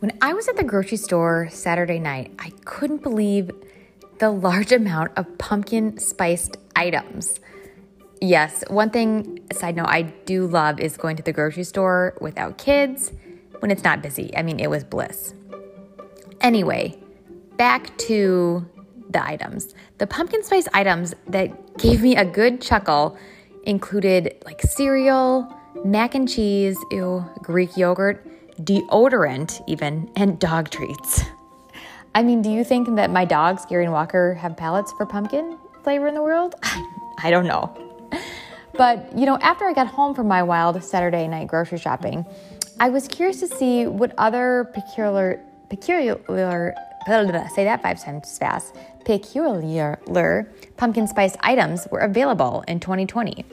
When I was at the grocery store Saturday night, I couldn't believe the large amount of pumpkin spiced items. Yes, one thing, side note, I do love is going to the grocery store without kids when it's not busy. I mean, it was bliss. Anyway, back to the items. The pumpkin spice items that gave me a good chuckle included like cereal, mac and cheese, ew, Greek yogurt, deodorant, even, and dog treats. I mean, do you think that my dogs, Gary and Walker, have palates for pumpkin flavor in the world? I don't know. But, you know, after I got home from my wild Saturday night grocery shopping, I was curious to see what other peculiar, peculiar, say that five times fast, peculiar pumpkin spice items were available in 2020.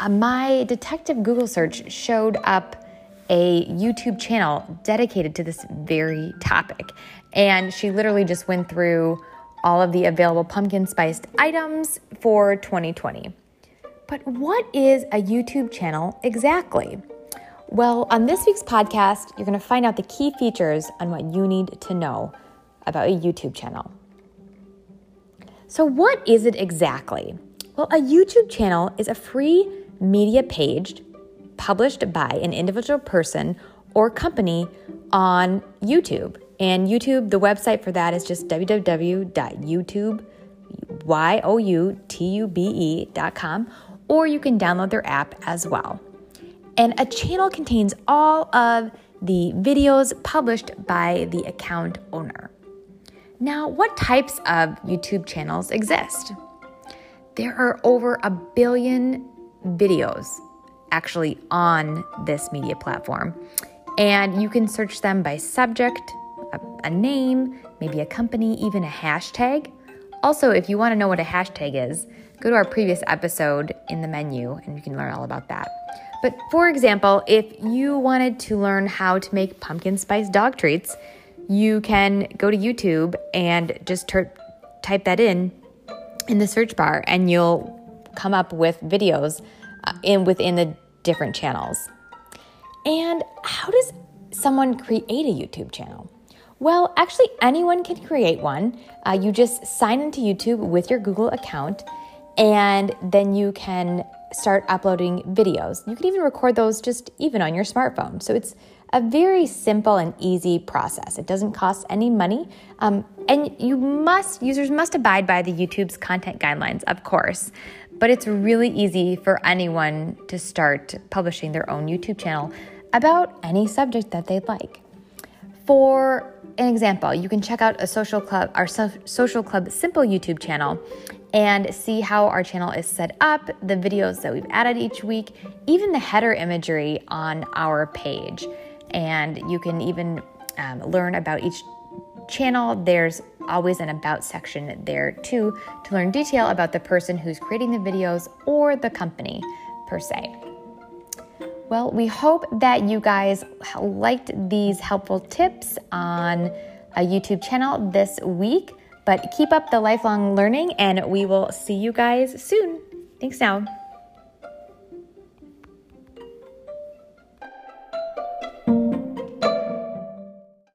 Uh, my detective Google search showed up a YouTube channel dedicated to this very topic. And she literally just went through all of the available pumpkin spiced items for 2020. But what is a YouTube channel exactly? Well, on this week's podcast, you're going to find out the key features on what you need to know about a YouTube channel. So, what is it exactly? Well, a YouTube channel is a free media page published by an individual person or company on YouTube. And YouTube, the website for that is just www.youtube.com, or you can download their app as well. And a channel contains all of the videos published by the account owner. Now, what types of YouTube channels exist? There are over a billion videos actually on this media platform. And you can search them by subject, a, a name, maybe a company, even a hashtag. Also, if you want to know what a hashtag is, go to our previous episode in the menu and you can learn all about that. But for example, if you wanted to learn how to make pumpkin spice dog treats, you can go to YouTube and just ter- type that in in the search bar and you'll come up with videos in within the different channels. And how does someone create a YouTube channel? Well, actually, anyone can create one. Uh, you just sign into YouTube with your Google account, and then you can start uploading videos. You can even record those just even on your smartphone. So it's a very simple and easy process. It doesn't cost any money, um, and you must users must abide by the YouTube's content guidelines, of course. But it's really easy for anyone to start publishing their own YouTube channel about any subject that they'd like. For an example, you can check out a social club, our social club simple YouTube channel, and see how our channel is set up, the videos that we've added each week, even the header imagery on our page. And you can even um, learn about each channel. There's always an about section there too to learn detail about the person who's creating the videos or the company per se. Well, we hope that you guys liked these helpful tips on a YouTube channel this week. But keep up the lifelong learning, and we will see you guys soon. Thanks now.